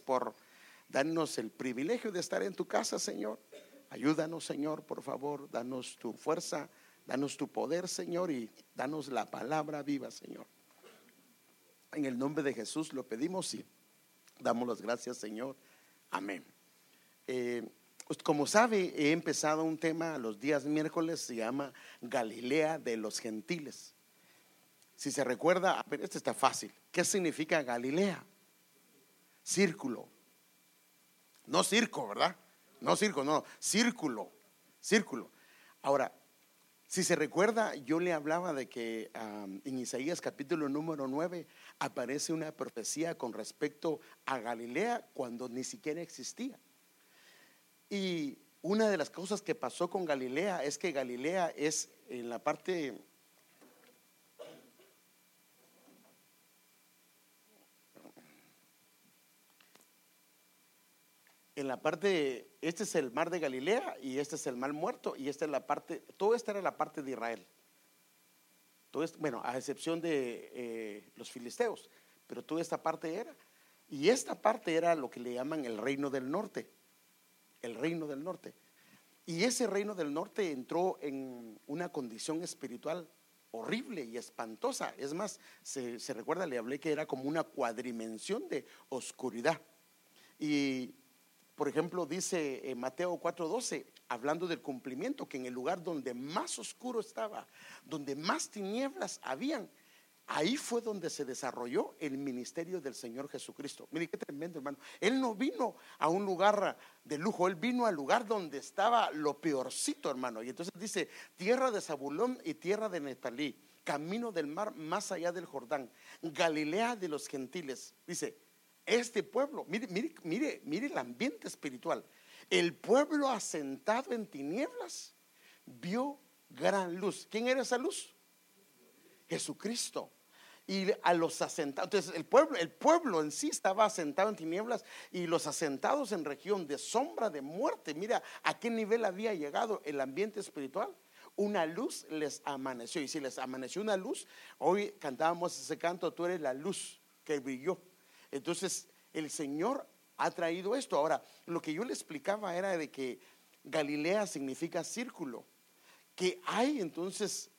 por darnos el privilegio de estar en tu casa, Señor. Ayúdanos, Señor, por favor, danos tu fuerza, danos tu poder, Señor, y danos la palabra viva, Señor. En el nombre de Jesús lo pedimos y damos las gracias, Señor. Amén. Eh, pues, como sabe, he empezado un tema los días miércoles, se llama Galilea de los gentiles. Si se recuerda, este está fácil. ¿Qué significa Galilea? Círculo. No circo, ¿verdad? No circo, no, círculo, círculo. Ahora, si se recuerda, yo le hablaba de que en Isaías capítulo número 9 aparece una profecía con respecto a Galilea cuando ni siquiera existía. Y una de las cosas que pasó con Galilea es que Galilea es en la parte en la parte, este es el mar de Galilea y este es el mar muerto y esta es la parte, todo esta era la parte de Israel. Todo esto, bueno, a excepción de eh, los filisteos, pero toda esta parte era. Y esta parte era lo que le llaman el reino del norte el reino del norte. Y ese reino del norte entró en una condición espiritual horrible y espantosa. Es más, se, recuerda, le hablé que era como una cuadrimensión de oscuridad. Y, por ejemplo, dice en Mateo 4:12, hablando del cumplimiento, que en el lugar donde más oscuro estaba, donde más tinieblas habían, Ahí fue donde se desarrolló el ministerio del Señor Jesucristo. Mire qué tremendo, hermano. Él no vino a un lugar de lujo, él vino al lugar donde estaba lo peorcito, hermano. Y entonces dice, tierra de Zabulón y tierra de Netalí, camino del mar más allá del Jordán, Galilea de los gentiles. Dice, este pueblo, mire, mire, mire, mire el ambiente espiritual. El pueblo asentado en tinieblas vio gran luz. ¿Quién era esa luz? Jesucristo y a los asentados. Entonces el pueblo, el pueblo en sí estaba asentado en tinieblas y los asentados en región de sombra de muerte. Mira a qué nivel había llegado el ambiente espiritual. Una luz les amaneció. Y si les amaneció una luz, hoy cantábamos ese canto, tú eres la luz que brilló. Entonces el Señor ha traído esto. Ahora, lo que yo le explicaba era de que Galilea significa círculo. Que hay entonces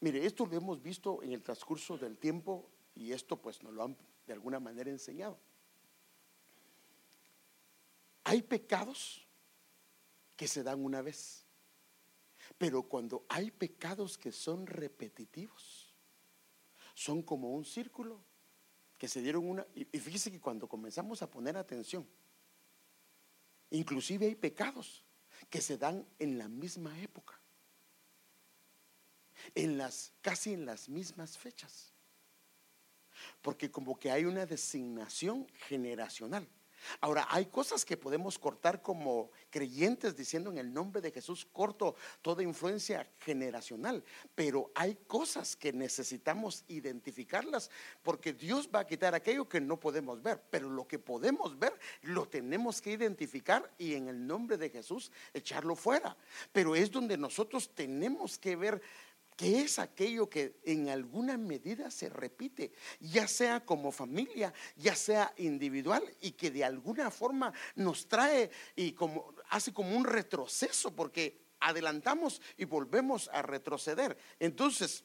Mire, esto lo hemos visto en el transcurso del tiempo y esto pues nos lo han de alguna manera enseñado. Hay pecados que se dan una vez, pero cuando hay pecados que son repetitivos, son como un círculo que se dieron una... Y fíjese que cuando comenzamos a poner atención, inclusive hay pecados que se dan en la misma época en las, casi en las mismas fechas. Porque como que hay una designación generacional. Ahora, hay cosas que podemos cortar como creyentes diciendo en el nombre de Jesús corto toda influencia generacional, pero hay cosas que necesitamos identificarlas porque Dios va a quitar aquello que no podemos ver, pero lo que podemos ver lo tenemos que identificar y en el nombre de Jesús echarlo fuera. Pero es donde nosotros tenemos que ver que es aquello que en alguna medida se repite, ya sea como familia, ya sea individual, y que de alguna forma nos trae y hace como un retroceso, porque adelantamos y volvemos a retroceder. Entonces,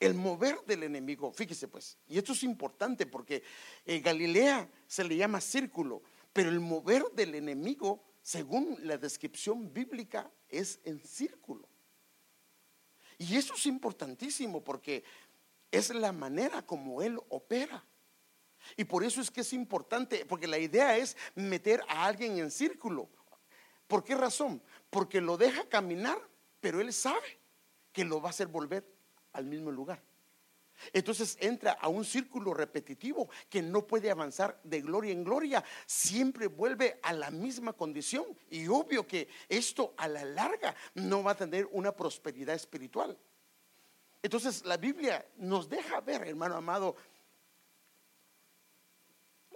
el mover del enemigo, fíjese pues, y esto es importante porque en eh, Galilea se le llama círculo, pero el mover del enemigo, según la descripción bíblica, es en círculo. Y eso es importantísimo porque es la manera como Él opera. Y por eso es que es importante, porque la idea es meter a alguien en círculo. ¿Por qué razón? Porque lo deja caminar, pero Él sabe que lo va a hacer volver al mismo lugar. Entonces entra a un círculo repetitivo que no puede avanzar de gloria en gloria, siempre vuelve a la misma condición y obvio que esto a la larga no va a tener una prosperidad espiritual. Entonces la Biblia nos deja ver, hermano amado,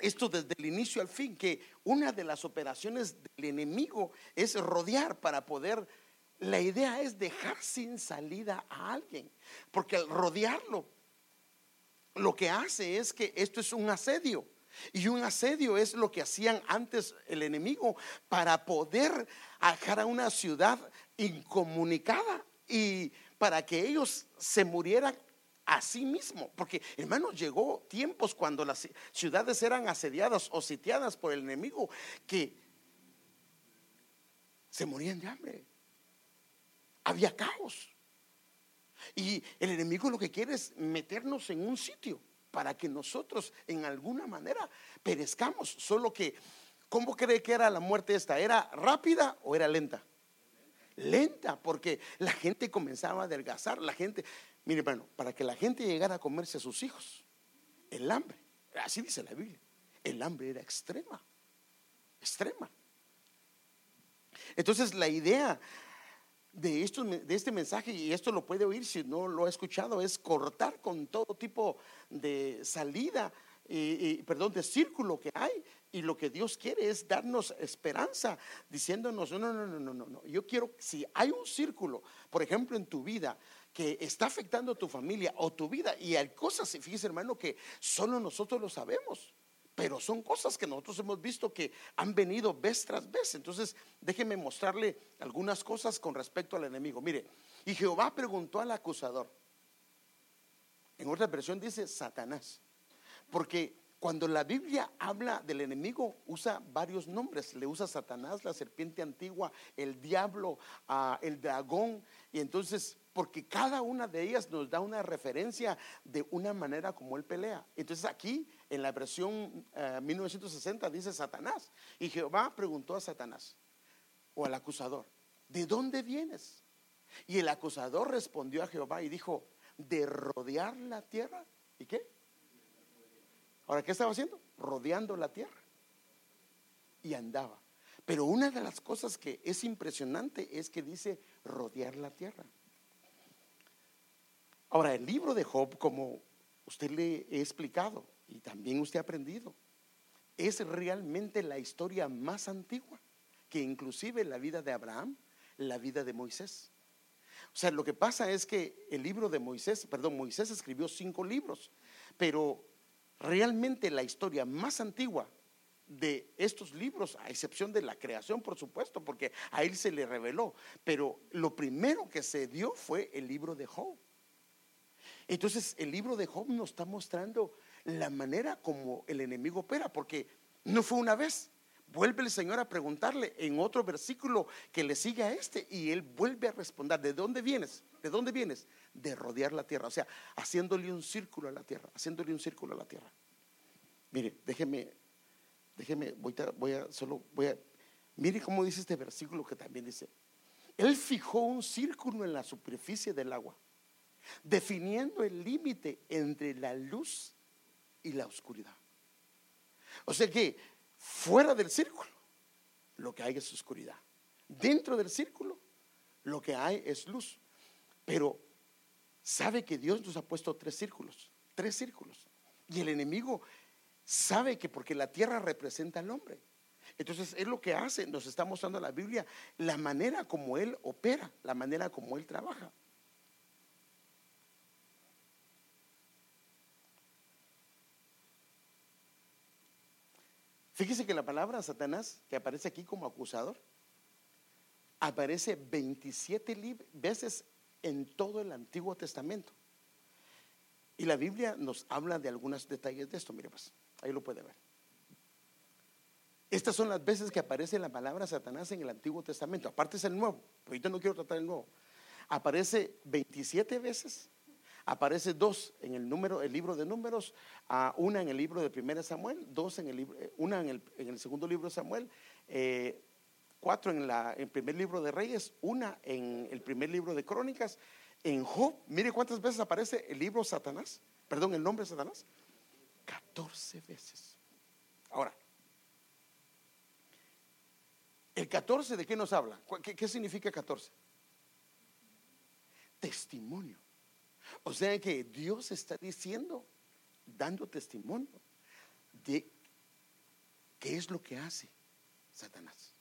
esto desde el inicio al fin, que una de las operaciones del enemigo es rodear para poder, la idea es dejar sin salida a alguien, porque al rodearlo lo que hace es que esto es un asedio. Y un asedio es lo que hacían antes el enemigo para poder dejar a una ciudad incomunicada y para que ellos se murieran a sí mismo. Porque, hermanos, llegó tiempos cuando las ciudades eran asediadas o sitiadas por el enemigo que se morían de hambre. Había caos. Y el enemigo lo que quiere es meternos en un sitio para que nosotros en alguna manera perezcamos. Solo que, ¿cómo cree que era la muerte esta? ¿Era rápida o era lenta? Lenta, porque la gente comenzaba a adelgazar. La gente, mire, hermano, para que la gente llegara a comerse a sus hijos, el hambre, así dice la Biblia, el hambre era extrema, extrema. Entonces la idea de, esto, de este mensaje, y esto lo puede oír si no lo ha escuchado, es cortar con todo tipo de salida, y, perdón, de círculo que hay. Y lo que Dios quiere es darnos esperanza, diciéndonos, no, no, no, no, no, no. Yo quiero, si hay un círculo, por ejemplo, en tu vida, que está afectando a tu familia o tu vida, y hay cosas, fíjese hermano, que solo nosotros lo sabemos. Pero son cosas que nosotros hemos visto que han venido vez tras vez. Entonces, déjeme mostrarle algunas cosas con respecto al enemigo. Mire, y Jehová preguntó al acusador. En otra versión dice Satanás. Porque cuando la Biblia habla del enemigo, usa varios nombres. Le usa Satanás, la serpiente antigua, el diablo, ah, el dragón. Y entonces porque cada una de ellas nos da una referencia de una manera como él pelea. Entonces aquí en la versión 1960 eh, dice Satanás. Y Jehová preguntó a Satanás o al acusador, ¿de dónde vienes? Y el acusador respondió a Jehová y dijo, de rodear la tierra. ¿Y qué? Ahora, ¿qué estaba haciendo? Rodeando la tierra. Y andaba. Pero una de las cosas que es impresionante es que dice rodear la tierra. Ahora, el libro de Job, como usted le he explicado y también usted ha aprendido, es realmente la historia más antigua que inclusive la vida de Abraham, la vida de Moisés. O sea, lo que pasa es que el libro de Moisés, perdón, Moisés escribió cinco libros, pero realmente la historia más antigua de estos libros, a excepción de la creación, por supuesto, porque a él se le reveló, pero lo primero que se dio fue el libro de Job. Entonces el libro de Job nos está mostrando la manera como el enemigo opera, porque no fue una vez. Vuelve el Señor a preguntarle en otro versículo que le sigue a este y él vuelve a responder, ¿de dónde vienes? ¿De dónde vienes? De rodear la tierra, o sea, haciéndole un círculo a la tierra, haciéndole un círculo a la tierra. Mire, déjeme, déjeme, voy a, voy a solo, voy a, mire cómo dice este versículo que también dice, él fijó un círculo en la superficie del agua definiendo el límite entre la luz y la oscuridad. O sea que fuera del círculo lo que hay es oscuridad. Dentro del círculo lo que hay es luz. Pero sabe que Dios nos ha puesto tres círculos, tres círculos. Y el enemigo sabe que porque la tierra representa al hombre. Entonces es lo que hace, nos está mostrando la Biblia, la manera como Él opera, la manera como Él trabaja. Fíjese que la palabra Satanás, que aparece aquí como acusador, aparece 27 veces en todo el Antiguo Testamento. Y la Biblia nos habla de algunos detalles de esto, mire pues, ahí lo puede ver. Estas son las veces que aparece la palabra Satanás en el Antiguo Testamento. Aparte es el Nuevo, pero ahorita no quiero tratar el Nuevo. Aparece 27 veces Aparece dos en el número, el libro de números, una en el libro de Primera Samuel, dos en el libro, eh, una en el, segundo libro de Samuel, eh, cuatro en, la, el primer libro de Reyes, una en el primer libro de Crónicas, en Job, mire cuántas veces aparece el libro Satanás, perdón, el nombre Satanás, 14 veces. Ahora, el 14 de qué nos habla? ¿Qué, qué significa 14? Testimonio. O sea que Dios está diciendo, dando testimonio de qué es lo que hace Satanás.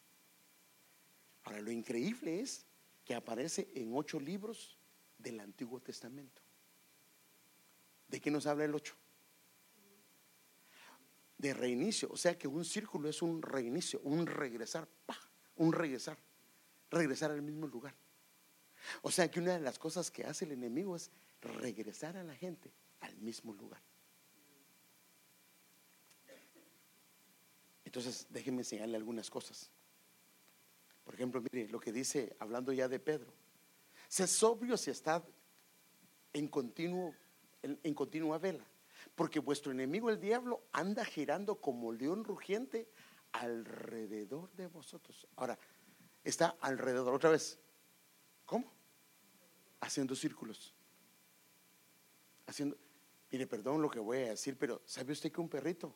Ahora, lo increíble es que aparece en ocho libros del Antiguo Testamento. ¿De qué nos habla el ocho? de reinicio. O sea que un círculo es un reinicio, un regresar, un regresar, regresar al mismo lugar. O sea que una de las cosas que hace el enemigo es regresar a la gente al mismo lugar. Entonces, déjenme enseñarle algunas cosas. Por ejemplo, mire lo que dice, hablando ya de Pedro. Sé sobrio si está en, continuo, en continua vela porque vuestro enemigo el diablo anda girando como león rugiente alrededor de vosotros. Ahora, está alrededor otra vez. ¿Cómo? Haciendo círculos. Haciendo, mire, perdón lo que voy a decir, pero ¿sabe usted que un perrito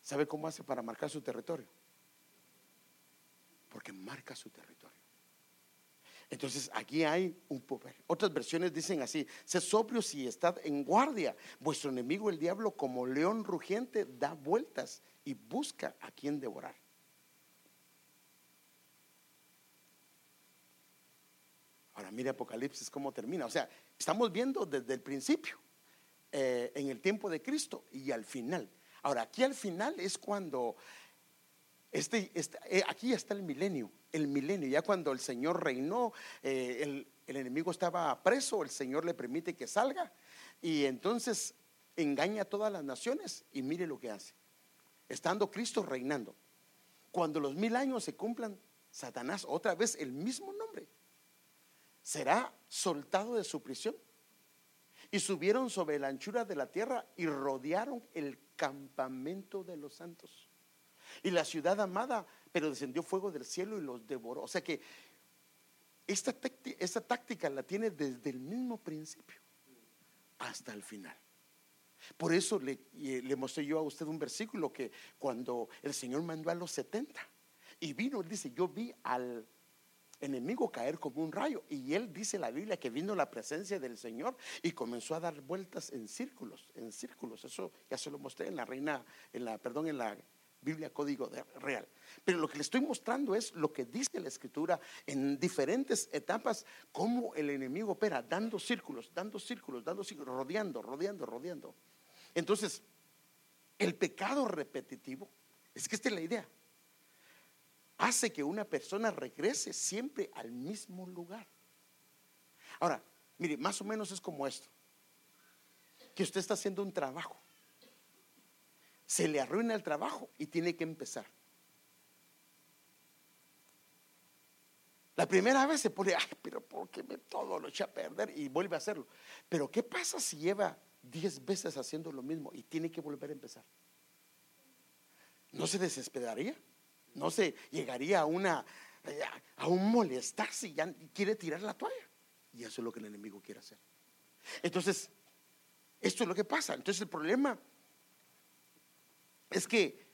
sabe cómo hace para marcar su territorio? Porque marca su territorio. Entonces aquí hay un poder. Otras versiones dicen así, sé sobrios y estad en guardia. Vuestro enemigo el diablo como león rugiente da vueltas y busca a quien devorar. Ahora mire Apocalipsis cómo termina. O sea, estamos viendo desde el principio, eh, en el tiempo de Cristo y al final. Ahora, aquí al final es cuando este, este eh, aquí está el milenio, el milenio. Ya cuando el Señor reinó, eh, el, el enemigo estaba preso, el Señor le permite que salga y entonces engaña a todas las naciones y mire lo que hace. Estando Cristo reinando, cuando los mil años se cumplan, Satanás, otra vez el mismo nombre, será soltado de su prisión. Y subieron sobre la anchura de la tierra y rodearon el campamento de los santos. Y la ciudad amada, pero descendió fuego del cielo y los devoró. O sea que esta, esta táctica la tiene desde el mismo principio hasta el final. Por eso le, le, mostré yo a usted un versículo que cuando el Señor mandó a los 70 y vino, él dice, yo vi al enemigo caer como un rayo y él dice la Biblia que vino la presencia del Señor y comenzó a dar vueltas en círculos, en círculos. Eso ya se lo mostré en la reina, en la, perdón, en la Biblia Código Real. Pero lo que le estoy mostrando es lo que dice la Escritura en diferentes etapas, cómo el enemigo opera, dando círculos, dando círculos, dando círculos, rodeando, rodeando, rodeando. Entonces, el pecado repetitivo, es que esta es la idea, hace que una persona regrese siempre al mismo lugar. Ahora, mire, más o menos es como esto, que usted está haciendo un trabajo se le arruina el trabajo y tiene que empezar. La primera vez se pone, ay, pero ¿por qué me todo lo echa a perder? Y vuelve a hacerlo. Pero ¿qué pasa si lleva diez veces haciendo lo mismo y tiene que volver a empezar? ¿No se desesperaría? ¿No se llegaría a una a un molestarse y ya quiere tirar la toalla? Y eso es lo que el enemigo quiere hacer. Entonces, esto es lo que pasa. Entonces el problema es que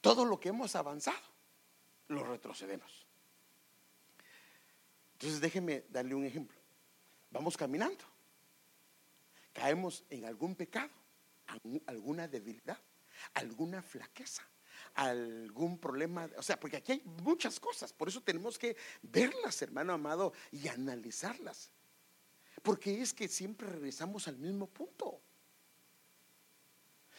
todo lo que hemos avanzado lo retrocedemos. Entonces déjeme darle un ejemplo. Vamos caminando, caemos en algún pecado, alguna debilidad, alguna flaqueza, algún problema, o sea, porque aquí hay muchas cosas, por eso tenemos que verlas, hermano amado, y analizarlas. Porque es que siempre regresamos al mismo punto.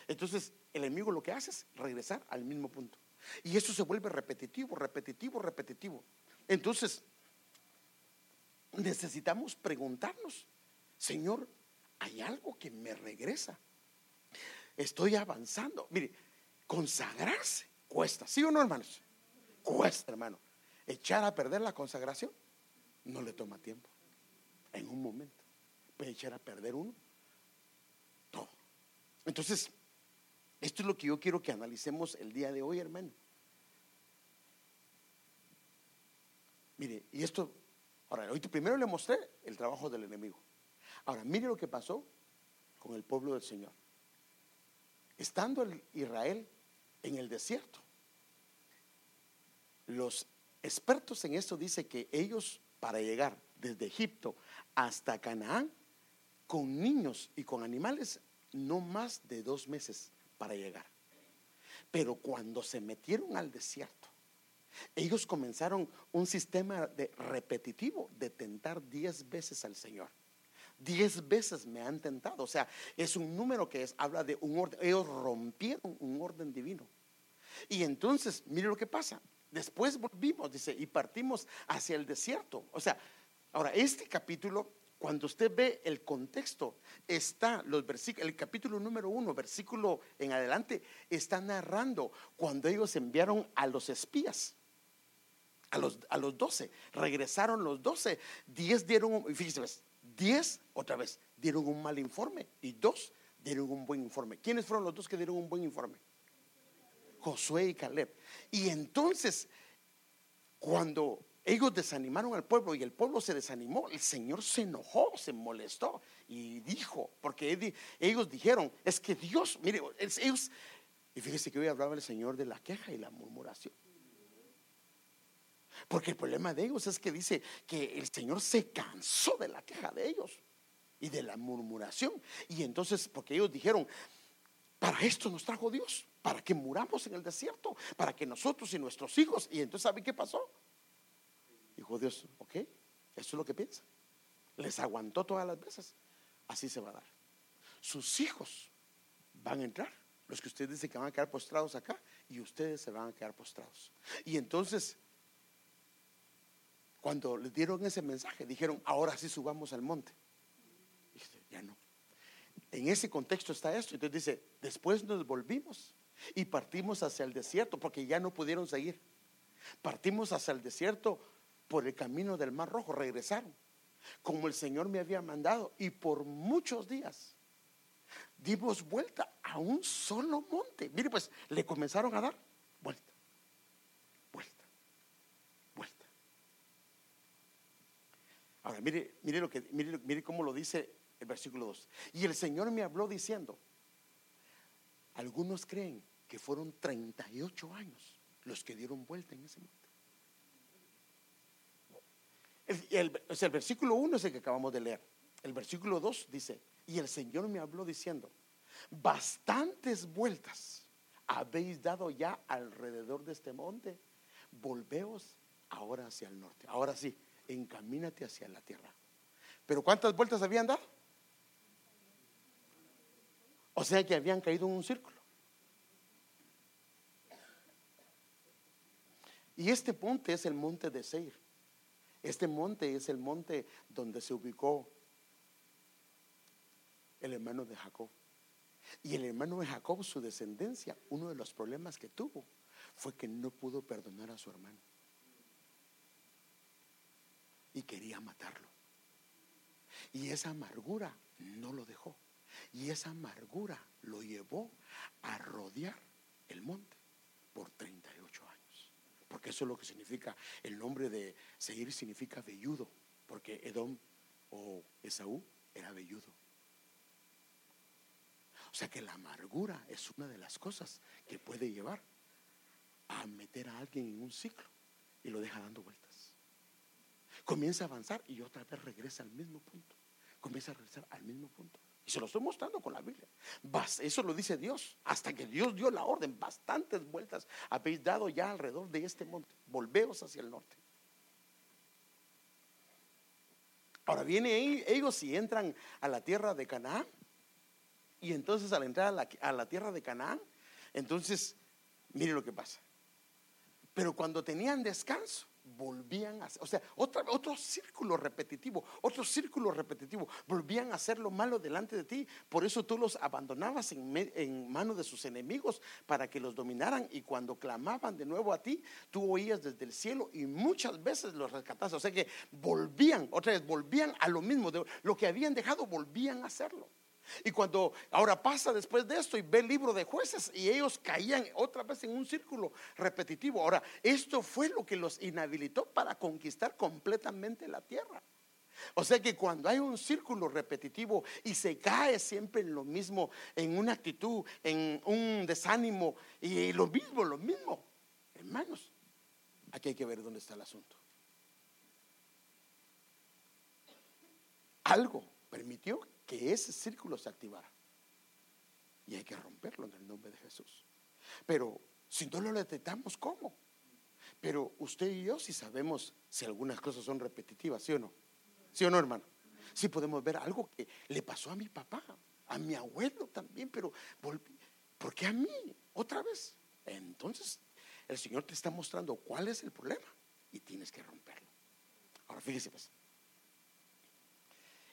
Entonces, el enemigo lo que hace es regresar al mismo punto. Y eso se vuelve repetitivo, repetitivo, repetitivo. Entonces, necesitamos preguntarnos, Señor, ¿hay algo que me regresa? Estoy avanzando. Mire, consagrarse cuesta, ¿sí o no, hermanos? Cuesta, hermano. Echar a perder la consagración no le toma tiempo. En un momento. Puede echar a perder uno todo. Entonces, esto es lo que yo quiero que analicemos el día de hoy, hermano. Mire, y esto, ahora, hoy primero le mostré el trabajo del enemigo. Ahora, mire lo que pasó con el pueblo del Señor. Estando el Israel en el desierto, los expertos en esto dicen que ellos para llegar desde Egipto hasta Canaán, con niños y con animales, no más de dos meses para llegar. Pero cuando se metieron al desierto, ellos comenzaron un sistema de repetitivo de tentar diez veces al Señor. Diez veces me han tentado. O sea, es un número que es, habla de un orden. Ellos rompieron un orden divino. Y entonces, mire lo que pasa. Después volvimos, dice, y partimos hacia el desierto. O sea, ahora, este capítulo, cuando usted ve el contexto, está los versículos, el capítulo número uno, versículo en adelante, está narrando cuando ellos enviaron a los espías. A los, a los 12, regresaron los 12, 10 dieron, fíjese, 10 otra vez dieron un mal informe y dos dieron un buen informe. ¿Quiénes fueron los dos que dieron un buen informe? Josué y Caleb. Y entonces, cuando ellos desanimaron al pueblo y el pueblo se desanimó, el Señor se enojó, se molestó y dijo, porque ellos dijeron, es que Dios, mire, ellos, y fíjese que hoy hablaba el Señor de la queja y la murmuración. Porque el problema de ellos es que dice que el Señor se cansó de la queja de ellos y de la murmuración. Y entonces, porque ellos dijeron, para esto nos trajo Dios, para que muramos en el desierto, para que nosotros y nuestros hijos. Y entonces, ¿sabe qué pasó? Dijo Dios, ok, eso es lo que piensa. Les aguantó todas las veces. Así se va a dar. Sus hijos van a entrar, los que ustedes dicen que van a quedar postrados acá, y ustedes se van a quedar postrados. Y entonces, cuando les dieron ese mensaje, dijeron, ahora sí subamos al monte. ya no. En ese contexto está esto. Entonces dice, después nos volvimos y partimos hacia el desierto porque ya no pudieron seguir. Partimos hacia el desierto por el camino del Mar Rojo, regresaron, como el Señor me había mandado, y por muchos días dimos vuelta a un solo monte. Mire, pues le comenzaron a dar vuelta, vuelta, vuelta. Ahora, mire, mire lo que, mire, mire cómo lo dice el versículo 2. Y el Señor me habló diciendo, algunos creen que fueron 38 años los que dieron vuelta en ese monte. El, el, versículo 1 es el que acabamos de leer. El versículo 2 dice, y el Señor me habló diciendo, bastantes vueltas habéis dado ya alrededor de este monte, volveos ahora hacia el norte. Ahora sí, encamínate hacia la tierra. Pero ¿cuántas vueltas habían dado? O sea que habían caído en un círculo. Y este monte es el monte de Seir. Este monte es el monte donde se ubicó el hermano de Jacob. Y el hermano de Jacob, su descendencia, uno de los problemas que tuvo fue que no pudo perdonar a su hermano. Y quería matarlo. Y esa amargura no lo dejó. Y esa amargura lo llevó a rodear el monte por 38 años. Porque eso es lo que significa, el nombre de Seir significa velludo, porque Edom o Esaú era velludo. O sea que la amargura es una de las cosas que puede llevar a meter a alguien en un ciclo y lo deja dando vueltas. Comienza a avanzar y otra vez regresa al mismo punto. Comienza a regresar al mismo punto. Y se lo estoy mostrando con la Biblia. Eso lo dice Dios. Hasta que Dios dio la orden, bastantes vueltas habéis dado ya alrededor de este monte. Volveos hacia el norte. Ahora viene ellos y entran a la tierra de Canaán. Y entonces al entrar a la, a la tierra de Canaán, entonces, mire lo que pasa. Pero cuando tenían descanso, volvían a hacer, o sea, otra, otro círculo repetitivo, otro círculo repetitivo, volvían a hacer lo malo delante de ti, por eso tú los abandonabas en, en manos de sus enemigos para que los dominaran. Y cuando clamaban de nuevo a ti, tú oías desde el cielo y muchas veces los rescataste, o sea que volvían, otra vez, volvían a lo mismo, de lo que habían dejado, volvían a hacerlo. Y cuando ahora pasa después de esto y ve el libro de jueces y ellos caían otra vez en un círculo repetitivo. Ahora, esto fue lo que los inhabilitó para conquistar completamente la tierra. O sea que cuando hay un círculo repetitivo y se cae siempre en lo mismo, en una actitud, en un desánimo y lo mismo, lo mismo, hermanos, aquí hay que ver dónde está el asunto. Algo permitió que ese círculo se activara. Y hay que romperlo en el nombre de Jesús. Pero si no lo detectamos, ¿cómo? Pero usted y yo si sabemos si algunas cosas son repetitivas, ¿sí o no? ¿Sí o no, hermano? Sí podemos ver algo que le pasó a mi papá, a mi abuelo también, pero ¿por qué a mí? Otra vez. Entonces, el Señor te está mostrando cuál es el problema y tienes que romperlo. Ahora fíjese pues.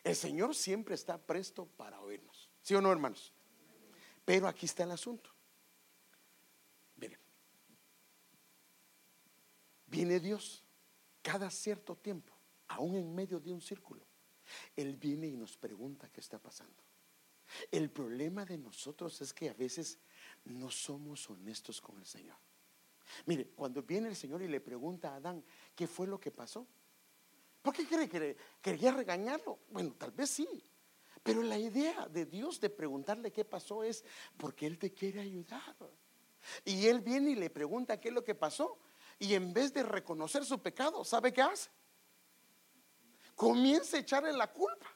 El Señor siempre está presto para oírnos. ¿Sí o no, hermanos? Pero aquí está el asunto. Miren, viene Dios cada cierto tiempo, aún en medio de un círculo. Él viene y nos pregunta qué está pasando. El problema de nosotros es que a veces no somos honestos con el Señor. Mire, cuando viene el Señor y le pregunta a Adán, ¿qué fue lo que pasó? ¿Por qué quería regañarlo? Bueno, tal vez sí. Pero la idea de Dios de preguntarle qué pasó es porque Él te quiere ayudar. Y Él viene y le pregunta qué es lo que pasó. Y en vez de reconocer su pecado, ¿sabe qué hace? Comienza a echarle la culpa.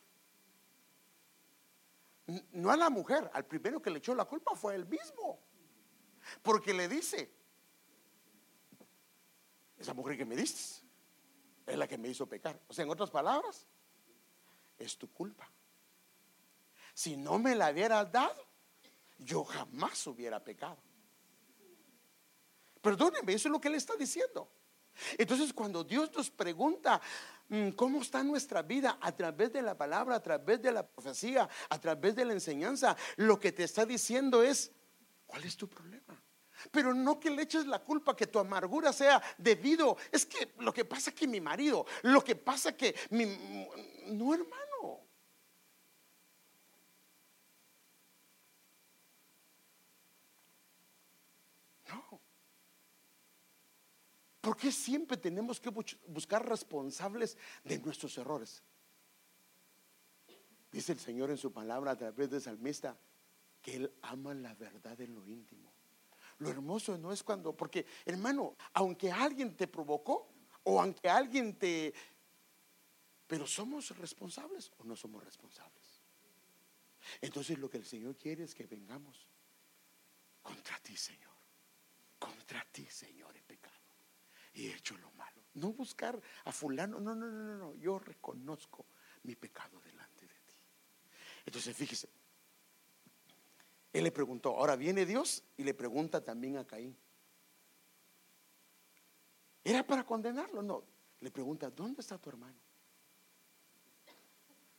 No a la mujer, al primero que le echó la culpa fue él mismo. Porque le dice, esa mujer que me diste es la que me hizo pecar. O sea, en otras palabras, es tu culpa. Si no me la hubieras dado, yo jamás hubiera pecado. Perdóneme, eso es lo que él está diciendo. Entonces, cuando Dios nos pregunta mm, cómo está nuestra vida a través de la palabra, a través de la profecía, a través de la enseñanza, lo que te está diciendo es, ¿cuál es tu problema? Pero no que le eches la culpa que tu amargura sea debido, es que lo que pasa que mi marido, lo que pasa que mi no hermano. No. ¿Por qué siempre tenemos que buscar responsables de nuestros errores? Dice el Señor en su palabra a través de salmista que Él ama la verdad en lo íntimo. Lo hermoso no es cuando, porque hermano, aunque alguien te provocó o aunque alguien te... Pero somos responsables o no somos responsables. Entonces lo que el Señor quiere es que vengamos contra ti, Señor. Contra ti, Señor, he pecado y he hecho lo malo. No buscar a fulano, no, no, no, no. Yo reconozco mi pecado delante de ti. Entonces fíjese, él le preguntó, ahora viene Dios y le pregunta también a Caín. ¿Era para condenarlo? No. Le pregunta, ¿dónde está tu hermano?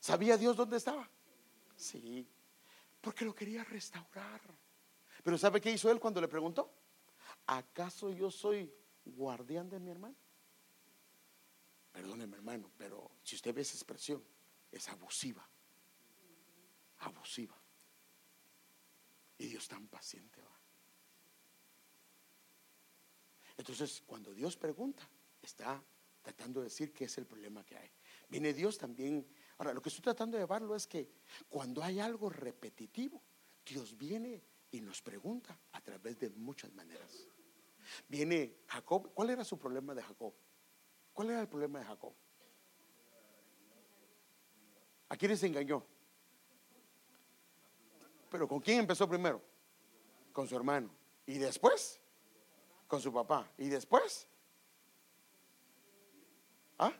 ¿Sabía Dios dónde estaba? Sí, porque lo quería restaurar. Pero ¿sabe qué hizo él cuando le preguntó? ¿Acaso yo soy guardián de mi hermano? Perdóneme hermano, pero si usted ve esa expresión, es abusiva. Abusiva. Y Dios tan paciente va. Entonces, cuando Dios pregunta, está tratando de decir qué es el problema que hay. Viene Dios también. Ahora, lo que estoy tratando de llevarlo es que cuando hay algo repetitivo, Dios viene y nos pregunta a través de muchas maneras. Viene Jacob. ¿Cuál era su problema de Jacob? ¿Cuál era el problema de Jacob? ¿A quién se engañó? Pero ¿con quién empezó primero? Con su hermano. Y después, con su papá. Y después, ¿ah?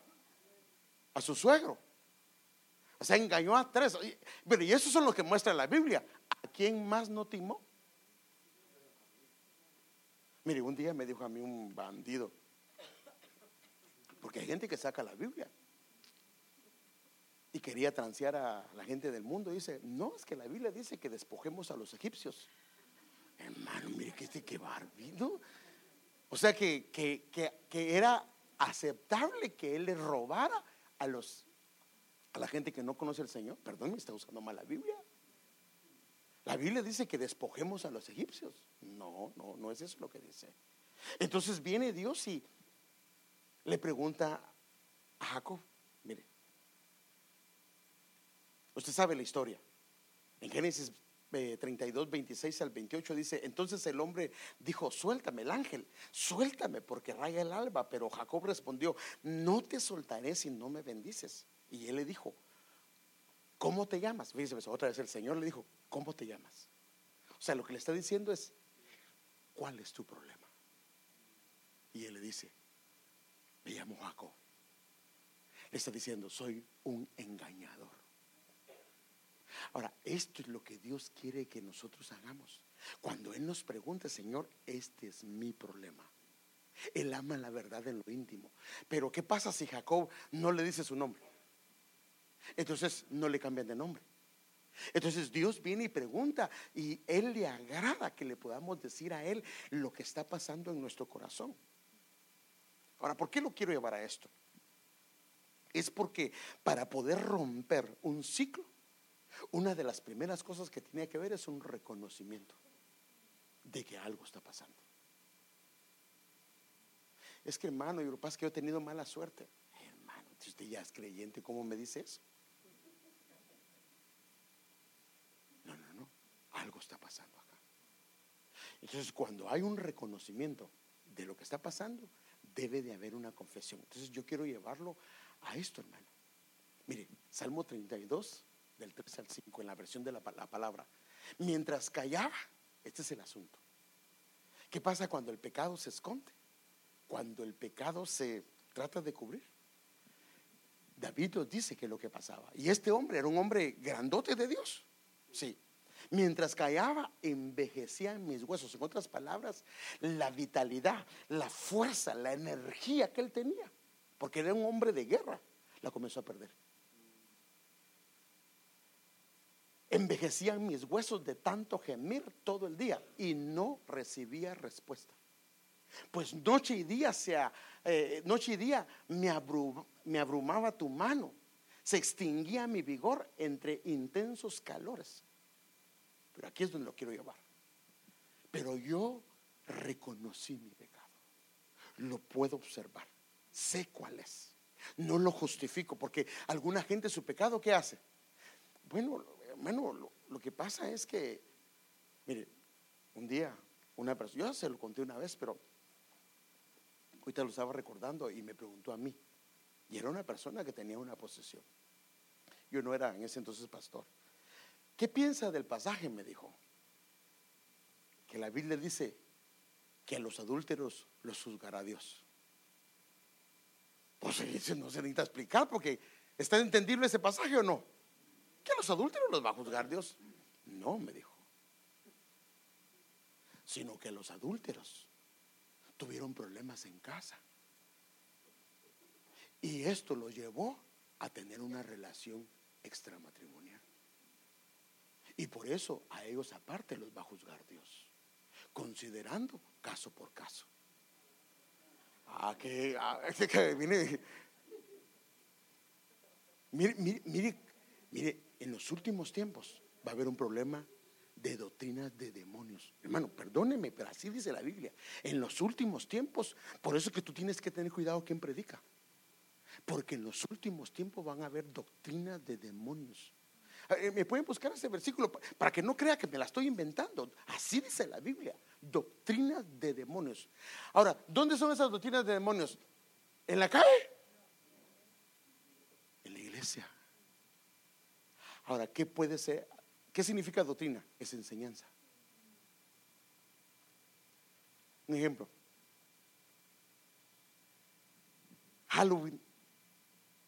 a su suegro. O sea, engañó a tres. Pero y eso son lo que muestra la Biblia. ¿A quién más no timó? Mire, un día me dijo a mí un bandido, porque hay gente que saca la Biblia y quería transear a la gente del mundo. Dice, no, es que la Biblia dice que despojemos a los egipcios. Hermano, mire que este que barbido. O sea que, que, que, era aceptable que él le robara a los a la gente que no conoce al Señor. Perdón, me está usando mal la Biblia. La Biblia dice que despojemos a los egipcios. No, no, no es eso lo que dice. Entonces viene Dios y le pregunta a Jacob, mire, Usted sabe la historia. En Génesis 32, eh, 26 al 28 dice, entonces el hombre dijo, suéltame el ángel, suéltame porque raya el alba. Pero Jacob respondió, no te soltaré si no me bendices. Y él le dijo, ¿cómo te llamas? Fíjese, pues, otra vez el Señor le dijo, ¿cómo te llamas? O sea, lo que le está diciendo es, ¿cuál es tu problema? Y él le dice, me llamo Jacob. Le está diciendo, soy un engañador. Ahora, esto es lo que Dios quiere que nosotros hagamos. Cuando Él nos pregunta, Señor, este es mi problema. Él ama la verdad en lo íntimo. Pero ¿qué pasa si Jacob no le dice su nombre? Entonces no le cambian de nombre. Entonces Dios viene y pregunta y Él le agrada que le podamos decir a Él lo que está pasando en nuestro corazón. Ahora, ¿por qué lo quiero llevar a esto? Es porque para poder romper un ciclo, una de las primeras cosas que tiene que ver es un reconocimiento de que algo está pasando. Es que hermano, y que que yo he tenido mala suerte. Hermano, si usted ya es creyente, ¿cómo me dice eso? No, no, no. Algo está pasando acá. Entonces, cuando hay un reconocimiento de lo que está pasando, debe de haber una confesión. Entonces, yo quiero llevarlo a esto, hermano. Mire, Salmo 32, del 3 al 5, en la versión de la, la palabra. Mientras callaba, este es el asunto. ¿Qué pasa cuando el pecado se esconde? Cuando el pecado se trata de cubrir. David nos dice que es lo que pasaba. Y este hombre era un hombre grandote de Dios. Sí. Mientras callaba, envejecían mis huesos. En otras palabras, la vitalidad, la fuerza, la energía que él tenía, porque era un hombre de guerra, la comenzó a perder. Envejecían mis huesos de tanto gemir todo el día y no recibía respuesta. Pues noche y día, sea, eh, noche y día me, me abrumaba tu mano, se extinguía mi vigor entre intensos calores. Pero aquí es donde lo quiero llevar. Pero yo reconocí mi pecado, lo puedo observar, sé cuál es. No lo justifico porque alguna gente su pecado, ¿qué hace? Bueno, hermano, lo, que pasa es que, mire, un día una persona, yo se lo conté una vez, pero ahorita lo estaba recordando y me preguntó a mí. Y era una persona que tenía una posesión. Yo no era en ese entonces pastor. ¿Qué piensa del pasaje? Me dijo. Que la Biblia dice que a los adúlteros los juzgará Dios. Pues no se necesita explicar porque está entendible ese pasaje o no que los adúlteros los va a juzgar Dios. No, me dijo. Sino que los adúlteros tuvieron problemas en casa. Y esto los llevó a tener una relación extramatrimonial. Y por eso a ellos aparte los va a juzgar Dios, considerando caso por caso. Ah, que, ah, mire, mire, mire, mire, en los últimos tiempos va a haber un problema de doctrinas de demonios. Hermano, perdóneme, pero así dice la Biblia. En los últimos tiempos, por eso que tú tienes que tener cuidado quien predica. Porque en los últimos tiempos van a haber doctrinas de demonios. Me pueden buscar ese versículo para que no crea que me la estoy inventando. Así dice la Biblia. Doctrinas de demonios. Ahora, ¿dónde son esas doctrinas de demonios? ¿En la calle? En la iglesia. Ahora, ¿qué puede ser? ¿Qué significa doctrina? Es enseñanza. Un ejemplo. Halloween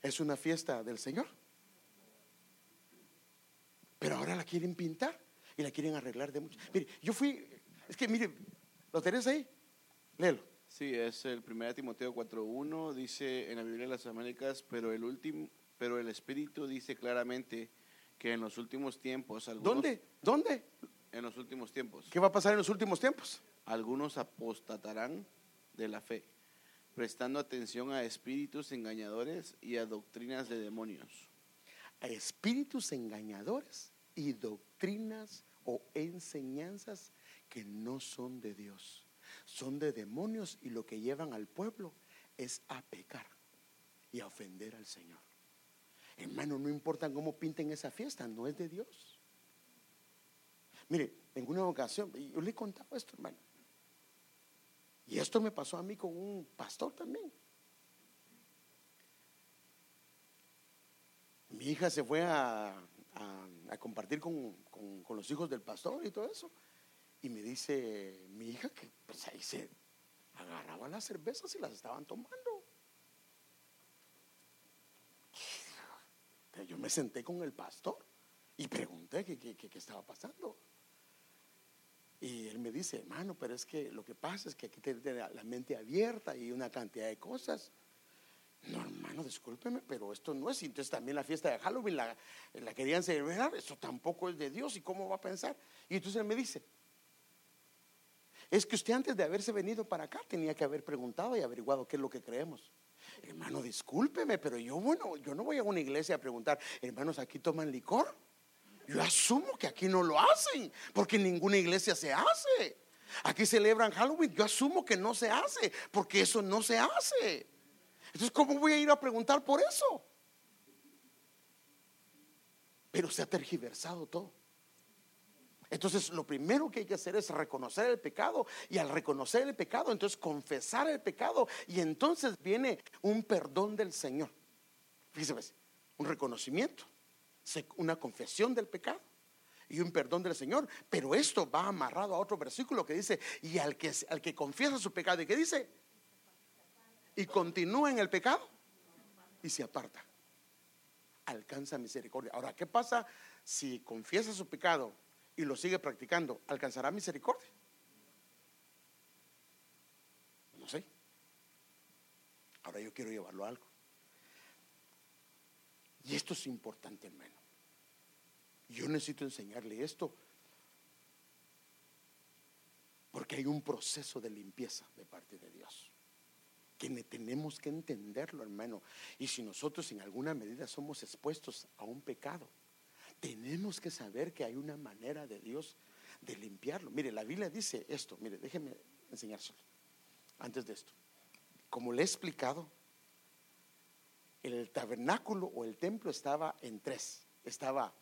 es una fiesta del Señor. Pero ahora la quieren pintar y la quieren arreglar de mucho. Mire, yo fui, es que mire, ¿lo tenés ahí? Léelo. Sí, es el 1 Timoteo 4.1, dice en la Biblia de las Américas, pero el último, pero el Espíritu dice claramente que en los últimos tiempos... ¿Dónde? ¿Dónde? En los últimos tiempos. ¿Qué va a pasar en los últimos tiempos? Algunos apostatarán de la fe, prestando atención a espíritus engañadores y a doctrinas de demonios. A espíritus engañadores y doctrinas o enseñanzas que no son de Dios. Son de demonios y lo que llevan al pueblo es a pecar y a ofender al Señor. Hermano, no importa cómo pinten esa fiesta, no es de Dios. Mire, en una ocasión, yo le he contado esto, hermano. Y esto me pasó a mí con un pastor también. Mi hija se fue a, compartir con, los hijos del pastor y todo eso. Y me dice mi hija que pues ahí se agarraban las cervezas y las estaban tomando. Yo me senté con el pastor y pregunté qué, qué, estaba pasando. Y él me dice, hermano, pero es que lo que pasa es que aquí tiene la mente abierta y una cantidad de cosas. No, hermano, discúlpeme, pero esto no es. Entonces también la fiesta de Halloween la, la querían celebrar. Eso tampoco es de Dios. ¿Y cómo va a pensar? Y entonces él me dice, es que usted antes de haberse venido para acá tenía que haber preguntado y averiguado qué es lo que creemos. Hermano, discúlpeme, pero yo, bueno, yo no voy a una iglesia a preguntar, hermanos, ¿aquí toman licor? Yo asumo que aquí no lo hacen, porque en ninguna iglesia se hace. Aquí celebran Halloween, yo asumo que no se hace, porque eso no se hace. Entonces, ¿cómo voy a ir a preguntar por eso? Pero se ha tergiversado todo. Entonces lo primero que hay que hacer es reconocer el pecado y al reconocer el pecado, entonces confesar el pecado y entonces viene un perdón del Señor. Fíjese, pues, un reconocimiento, una confesión del pecado y un perdón del Señor. Pero esto va amarrado a otro versículo que dice, y al que, al que confiesa su pecado, ¿y qué dice? Y continúa en el pecado y se aparta. Alcanza misericordia. Ahora, ¿qué pasa si confiesa su pecado y lo sigue practicando, ¿alcanzará misericordia? No sé. Ahora yo quiero llevarlo a algo. Y esto es importante, hermano. Yo necesito enseñarle esto porque hay un proceso de limpieza de parte de Dios. Que tenemos que entenderlo, hermano. Y si nosotros en alguna medida somos expuestos a un pecado, tenemos que saber que hay una manera de Dios de limpiarlo. Mire, la Biblia dice esto, mire, déjeme enseñárselo. Antes de esto, como le he explicado, el tabernáculo o el templo estaba en tres. Estaba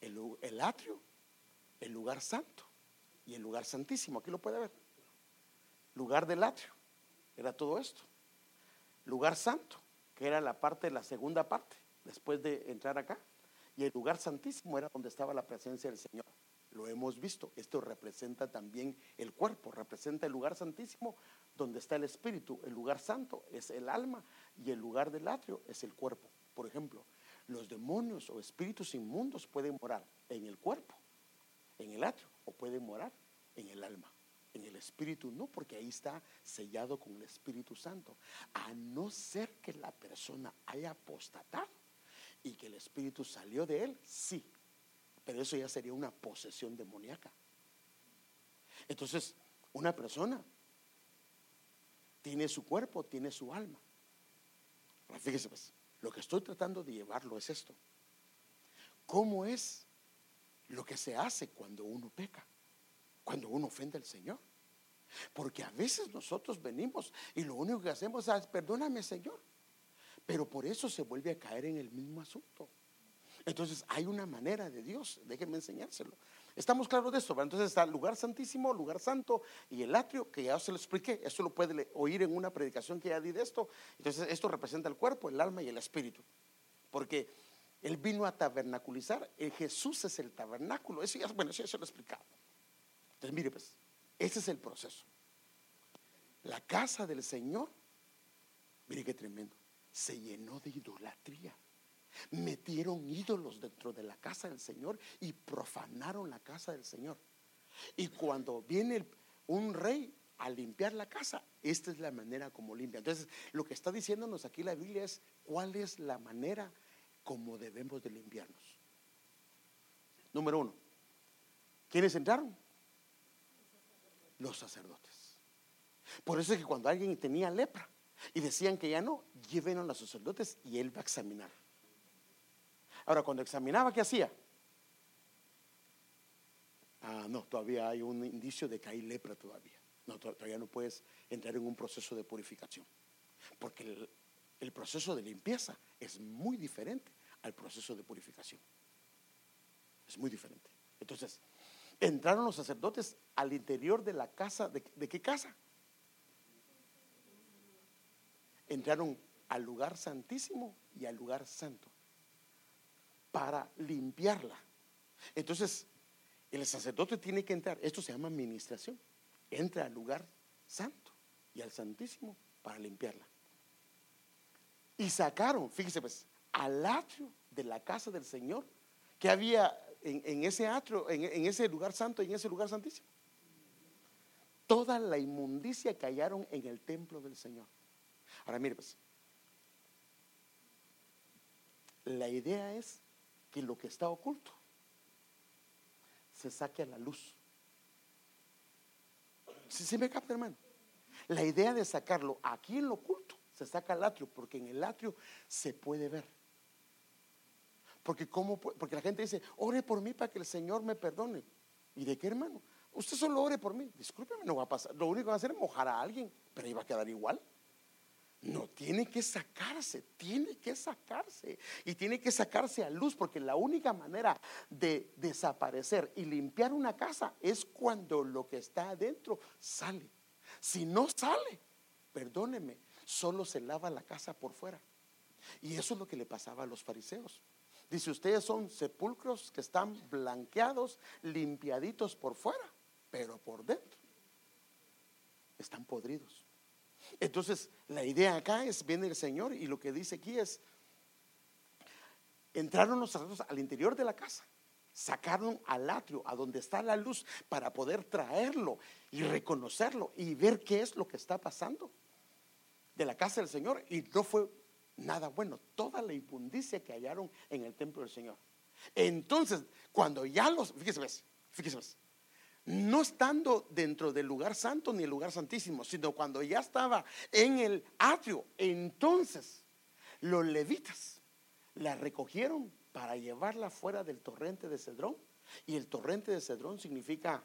el, el atrio, el lugar santo y el lugar santísimo. Aquí lo puede ver. Lugar del atrio, era todo esto. Lugar santo, que era la parte, la segunda parte, después de entrar acá. Y el lugar santísimo era donde estaba la presencia del Señor. Lo hemos visto. Esto representa también el cuerpo, representa el lugar santísimo donde está el espíritu. El lugar santo es el alma y el lugar del atrio es el cuerpo. Por ejemplo, los demonios o espíritus inmundos pueden morar en el cuerpo, en el atrio, o pueden morar en el alma. En el espíritu no, porque ahí está sellado con el Espíritu Santo. A no ser que la persona haya apostatado y que el espíritu salió de él, sí, pero eso ya sería una posesión demoníaca. Entonces, una persona tiene su cuerpo, tiene su alma. fíjese pues, lo que estoy tratando de llevarlo es esto. ¿Cómo es lo que se hace cuando uno peca? Cuando uno ofende al Señor. Porque a veces nosotros venimos y lo único que hacemos es, perdóname Señor. Pero por eso se vuelve a caer en el mismo asunto. Entonces hay una manera de Dios, déjenme enseñárselo. Estamos claros de esto, entonces está el lugar santísimo, lugar santo y el atrio, que ya se lo expliqué, esto lo puede oír en una predicación que ya di de esto. Entonces esto representa el cuerpo, el alma y el espíritu. Porque Él vino a tabernaculizar, el Jesús es el tabernáculo, eso ya, bueno, eso ya se lo he explicado. Entonces mire pues, ese es el proceso. La casa del Señor, mire qué tremendo se llenó de idolatría. Metieron ídolos dentro de la casa del Señor y profanaron la casa del Señor. Y cuando viene un rey a limpiar la casa, esta es la manera como limpia. Entonces, lo que está diciéndonos aquí la Biblia es cuál es la manera como debemos de limpiarnos. Número uno, ¿quiénes entraron? Los sacerdotes. Por eso es que cuando alguien tenía lepra, y decían que ya no, lleven a los sacerdotes y él va a examinar. Ahora, cuando examinaba, ¿qué hacía? Ah, no, todavía hay un indicio de que hay lepra todavía. No, todavía no puedes entrar en un proceso de purificación. Porque el, proceso de limpieza es muy diferente al proceso de purificación. Es muy diferente. Entonces, entraron los sacerdotes al interior de la casa. ¿De, de qué casa? Entraron al lugar santísimo y al lugar santo para limpiarla. Entonces, el sacerdote tiene que entrar, esto se llama administración, entra al lugar santo y al santísimo para limpiarla. Y sacaron, fíjese pues, al atrio de la casa del Señor que había en, ese atrio, en, en, ese lugar santo y en ese lugar santísimo. Toda la inmundicia que hallaron en el templo del Señor. Ahora mire pues, la idea es que lo que está oculto se saque a la luz. Si se me capta, hermano. La idea de sacarlo aquí en lo oculto se saca al atrio, porque en el atrio se puede ver. Porque, ¿cómo, porque la gente dice, ore por mí para que el Señor me perdone. ¿Y de qué, hermano? Usted solo ore por mí. Discúlpeme, no va a pasar. Lo único que va a hacer es mojar a alguien, pero iba a quedar igual. No, tiene que sacarse, tiene que sacarse. Y tiene que sacarse a luz, porque la única manera de desaparecer y limpiar una casa es cuando lo que está adentro sale. Si no sale, perdóneme, solo se lava la casa por fuera. Y eso es lo que le pasaba a los fariseos. Dice, ustedes son sepulcros que están blanqueados, limpiaditos por fuera, pero por dentro están podridos. Entonces, la idea acá es, viene el Señor y lo que dice aquí es, entraron los sacerdotes al interior de la casa, sacaron al atrio, a donde está la luz, para poder traerlo y reconocerlo y ver qué es lo que está pasando de la casa del Señor. Y no fue nada bueno, toda la impundicia que hallaron en el templo del Señor. Entonces, cuando ya los, fíjese, fíjese, no estando dentro del lugar santo ni el lugar santísimo, sino cuando ya estaba en el atrio, entonces los levitas la recogieron para llevarla fuera del torrente de Cedrón. Y el torrente de Cedrón significa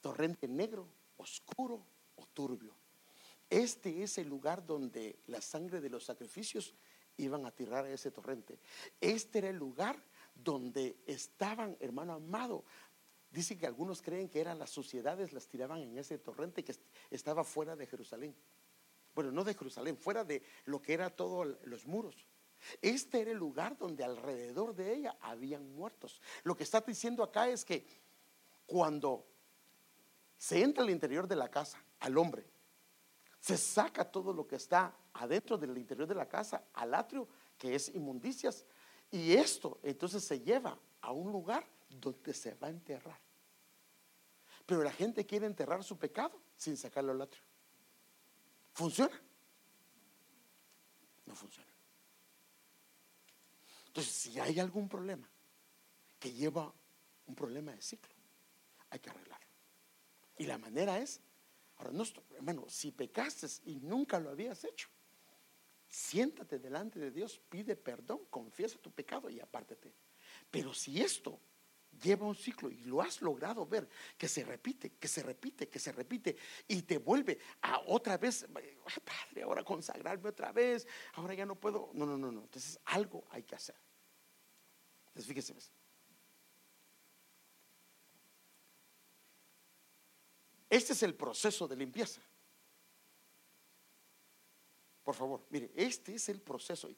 torrente negro, oscuro o turbio. Este es el lugar donde la sangre de los sacrificios iban a tirar a ese torrente. Este era el lugar donde estaban, hermano amado, Dice que algunos creen que eran las sociedades, las tiraban en ese torrente que estaba fuera de Jerusalén. Bueno, no de Jerusalén, fuera de lo que era todos los muros. Este era el lugar donde alrededor de ella habían muertos. Lo que está diciendo acá es que cuando se entra al interior de la casa, al hombre, se saca todo lo que está adentro del interior de la casa, al atrio, que es inmundicias, y esto entonces se lleva a un lugar donde se va a enterrar. Pero la gente quiere enterrar su pecado sin sacarlo al atrio. ¿Funciona? No funciona. Entonces, si hay algún problema que lleva un problema de ciclo, hay que arreglarlo. Y la manera es, ahora no, hermano, si pecaste y nunca lo habías hecho, siéntate delante de Dios, pide perdón, confiesa tu pecado y apártate. Pero si esto lleva un ciclo y lo has logrado ver, que se repite, que se repite, que se repite y te vuelve a otra vez, Padre, ahora consagrarme otra vez, ahora ya no puedo. No, no, no, no. Entonces algo hay que hacer. Entonces fíjese. Este es el proceso de limpieza. Por favor, mire, este es el proceso.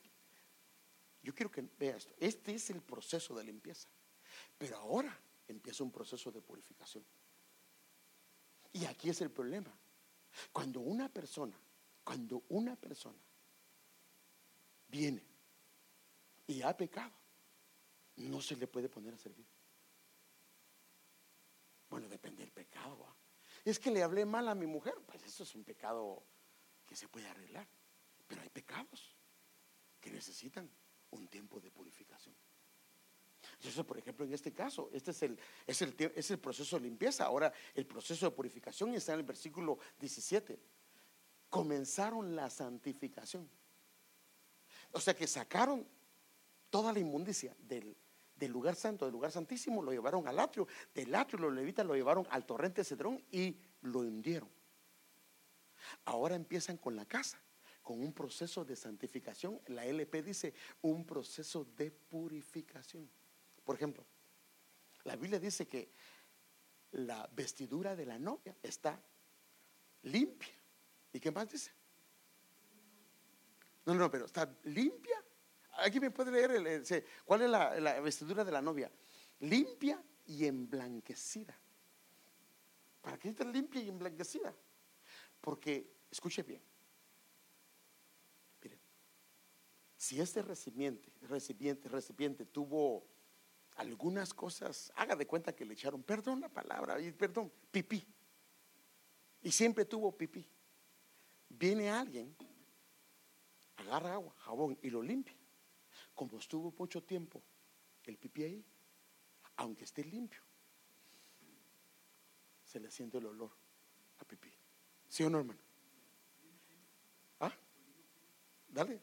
Yo quiero que vea esto. Este es el proceso de limpieza. Pero ahora empieza un proceso de purificación. Y aquí es el problema. Cuando una persona, cuando una persona viene y ha pecado, no se le puede poner a servir. Bueno, depende del pecado. Es que le hablé mal a mi mujer, pues eso es un pecado que se puede arreglar. Pero hay pecados que necesitan un tiempo de purificación. Eso, por ejemplo, en este caso, este es el, es el, es el proceso de limpieza. Ahora, el proceso de purificación está en el versículo 17. Comenzaron la santificación. O sea que sacaron toda la inmundicia del, del lugar santo, del lugar santísimo, lo llevaron al atrio, del atrio los levitas lo llevaron al torrente Cedrón y lo hundieron. Ahora empiezan con la casa, con un proceso de santificación. La LP dice un proceso de purificación. Por ejemplo, la Biblia dice que la vestidura de la novia está limpia. ¿Y qué más dice? No, no, pero está limpia. Aquí me puede leer cuál es la, vestidura de la novia. Limpia y emblanquecida. ¿Para qué está limpia y emblanquecida? Porque, escuche bien. Mire, Si este recipiente, recipiente, recipiente tuvo algunas cosas, haga de cuenta que le echaron, perdón la palabra, perdón, pipí. Y siempre tuvo pipí. Viene alguien, agarra agua, jabón y lo limpia. Como estuvo mucho tiempo el pipí ahí, aunque esté limpio, se le siente el olor a pipí. ¿Sí o no, hermano? ¿Ah? Dale.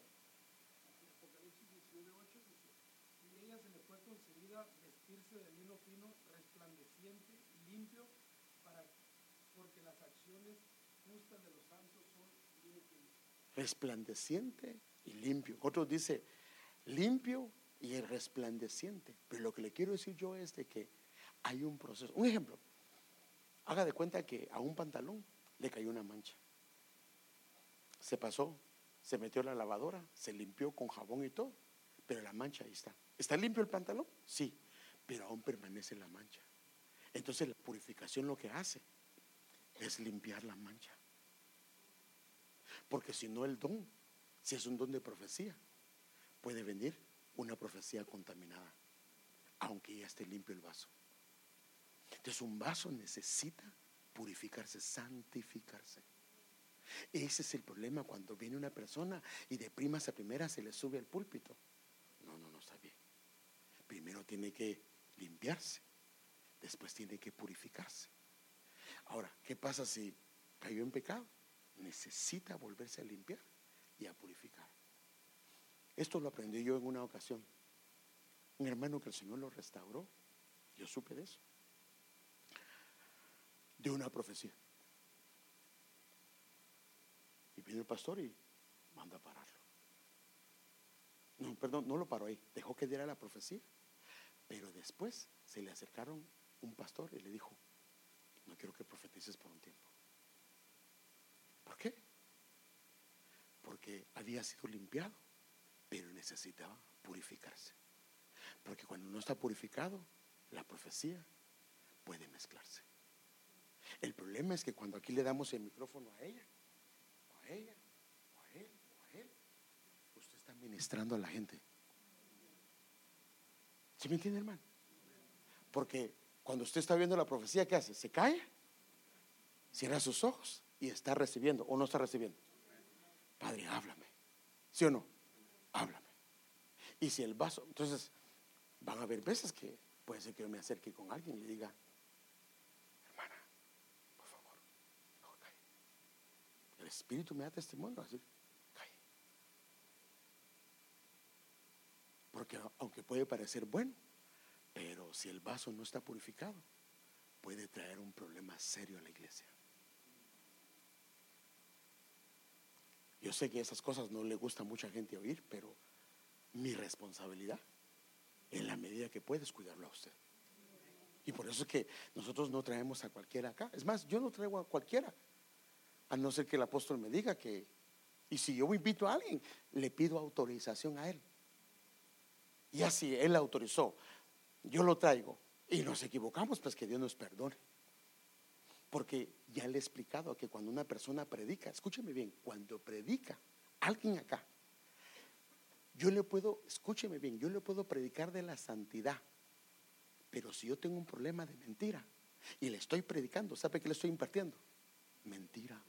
Apocalipsis 19:8 dice, y ella se le fue concedida vestirse de lino fino, resplandeciente y limpio, para, porque las acciones justas de los santos son limpias. Resplandeciente y limpio. Otro dice limpio y resplandeciente. Pero lo que le quiero decir yo es de que hay un proceso. Un ejemplo. Haga de cuenta que a un pantalón le cayó una mancha. Se pasó, se metió a la lavadora, se limpió con jabón y todo, pero la mancha ahí está. ¿Está limpio el pantalón? Sí, pero aún permanece la mancha. Entonces la purificación lo que hace es limpiar la mancha. Porque si no el don, si es un don de profecía, puede venir una profecía contaminada, aunque ya esté limpio el vaso. Entonces un vaso necesita purificarse, santificarse. Ese es el problema cuando viene una persona y de primas a primera se le sube al púlpito. No, no, no está bien. Primero tiene que limpiarse, después tiene que purificarse. Ahora, ¿qué pasa si cayó en pecado? Necesita volverse a limpiar y a purificar. Esto lo aprendí yo en una ocasión. Un hermano que el Señor lo restauró, yo supe de eso de una profecía. Y vino el pastor y manda a pararlo. No, perdón, no lo paró ahí, dejó que diera la profecía. Pero después se le acercaron un pastor y le dijo, no quiero que profetices por un tiempo. ¿Por qué? Porque había sido limpiado, pero necesitaba purificarse. Porque cuando no está purificado, la profecía puede mezclarse. El problema es que cuando aquí le damos el micrófono a ella, o a ella, o a él, o a él, usted está ministrando a la gente. ¿Sí me entiende, hermano? Porque cuando usted está viendo la profecía, ¿qué hace? Se cae, cierra sus ojos y está recibiendo o no está recibiendo. Padre, háblame. ¿Sí o no? Háblame. Y si el vaso, entonces van a haber veces que puede ser que yo me acerque con alguien y le diga, Espíritu me da testimonio, así, Porque aunque puede parecer bueno, pero si el vaso no está purificado, puede traer un problema serio a la iglesia. Yo sé que esas cosas no le gusta a mucha gente oír, pero mi responsabilidad, en la medida que puedes, cuidarlo a usted. Y por eso es que nosotros no traemos a cualquiera acá. Es más, yo no traigo a cualquiera. A no ser que el apóstol me diga que, y si yo invito a alguien, le pido autorización a él. Y así él autorizó, yo lo traigo y nos equivocamos, pues que Dios nos perdone. Porque ya le he explicado que cuando una persona predica, escúcheme bien, cuando predica alguien acá, yo le puedo, escúcheme bien, yo le puedo predicar de la santidad. Pero si yo tengo un problema de mentira y le estoy predicando, ¿sabe qué le estoy impartiendo? Mentira